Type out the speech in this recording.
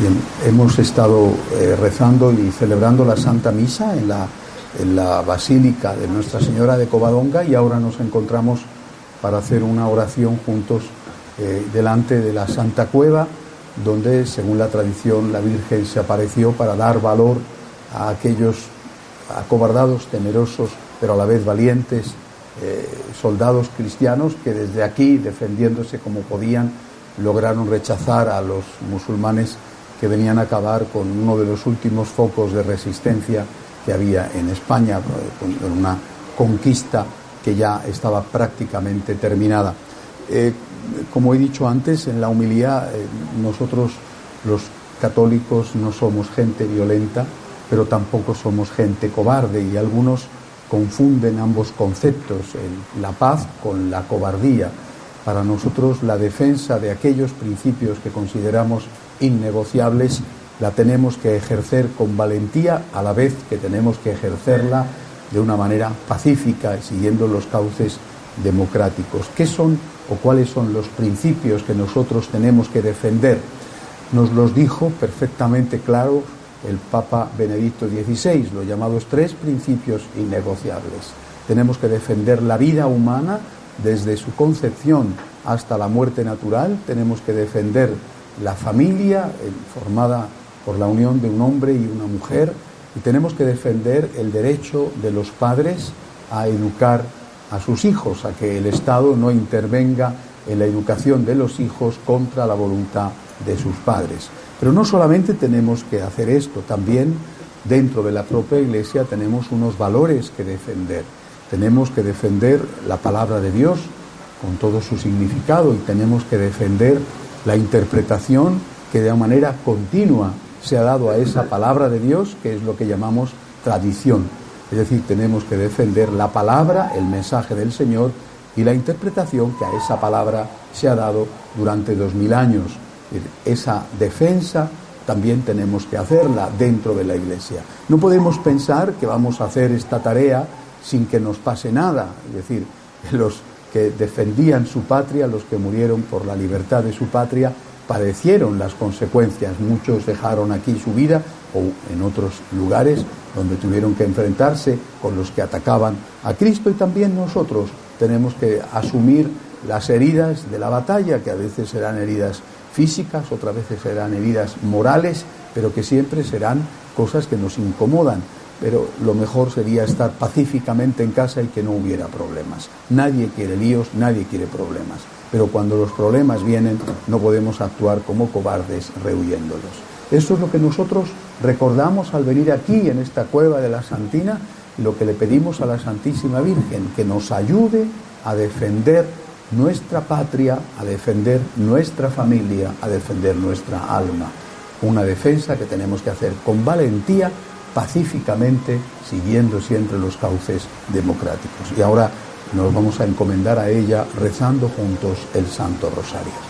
Bien, hemos estado eh, rezando y celebrando la Santa Misa en la, en la Basílica de Nuestra Señora de Covadonga y ahora nos encontramos para hacer una oración juntos eh, delante de la Santa Cueva, donde, según la tradición, la Virgen se apareció para dar valor a aquellos acobardados, temerosos, pero a la vez valientes eh, soldados cristianos que desde aquí, defendiéndose como podían, lograron rechazar a los musulmanes que venían a acabar con uno de los últimos focos de resistencia que había en España, con una conquista que ya estaba prácticamente terminada. Eh, como he dicho antes, en la humildad, eh, nosotros los católicos no somos gente violenta, pero tampoco somos gente cobarde y algunos confunden ambos conceptos, la paz con la cobardía. Para nosotros la defensa de aquellos principios que consideramos innegociables la tenemos que ejercer con valentía a la vez que tenemos que ejercerla de una manera pacífica y siguiendo los cauces democráticos. ¿Qué son o cuáles son los principios que nosotros tenemos que defender? Nos los dijo perfectamente claro el Papa Benedicto XVI, los llamados tres principios innegociables. Tenemos que defender la vida humana desde su concepción hasta la muerte natural, tenemos que defender la familia eh, formada por la unión de un hombre y una mujer y tenemos que defender el derecho de los padres a educar a sus hijos, a que el Estado no intervenga en la educación de los hijos contra la voluntad de sus padres. Pero no solamente tenemos que hacer esto, también dentro de la propia Iglesia tenemos unos valores que defender. Tenemos que defender la palabra de Dios con todo su significado y tenemos que defender la interpretación que de manera continua se ha dado a esa palabra de Dios, que es lo que llamamos tradición. Es decir, tenemos que defender la palabra, el mensaje del Señor y la interpretación que a esa palabra se ha dado durante dos mil años. Esa defensa también tenemos que hacerla dentro de la Iglesia. No podemos pensar que vamos a hacer esta tarea sin que nos pase nada. Es decir, los que defendían su patria, los que murieron por la libertad de su patria, padecieron las consecuencias. Muchos dejaron aquí su vida o en otros lugares donde tuvieron que enfrentarse con los que atacaban a Cristo y también nosotros tenemos que asumir las heridas de la batalla, que a veces serán heridas físicas, otras veces serán heridas morales, pero que siempre serán cosas que nos incomodan. Pero lo mejor sería estar pacíficamente en casa y que no hubiera problemas. Nadie quiere líos, nadie quiere problemas. Pero cuando los problemas vienen, no podemos actuar como cobardes rehuyéndolos. Eso es lo que nosotros recordamos al venir aquí, en esta cueva de la Santina, lo que le pedimos a la Santísima Virgen, que nos ayude a defender nuestra patria, a defender nuestra familia, a defender nuestra alma. Una defensa que tenemos que hacer con valentía, pacíficamente, siguiendo siempre los cauces democráticos. Y ahora nos vamos a encomendar a ella rezando juntos el Santo Rosario.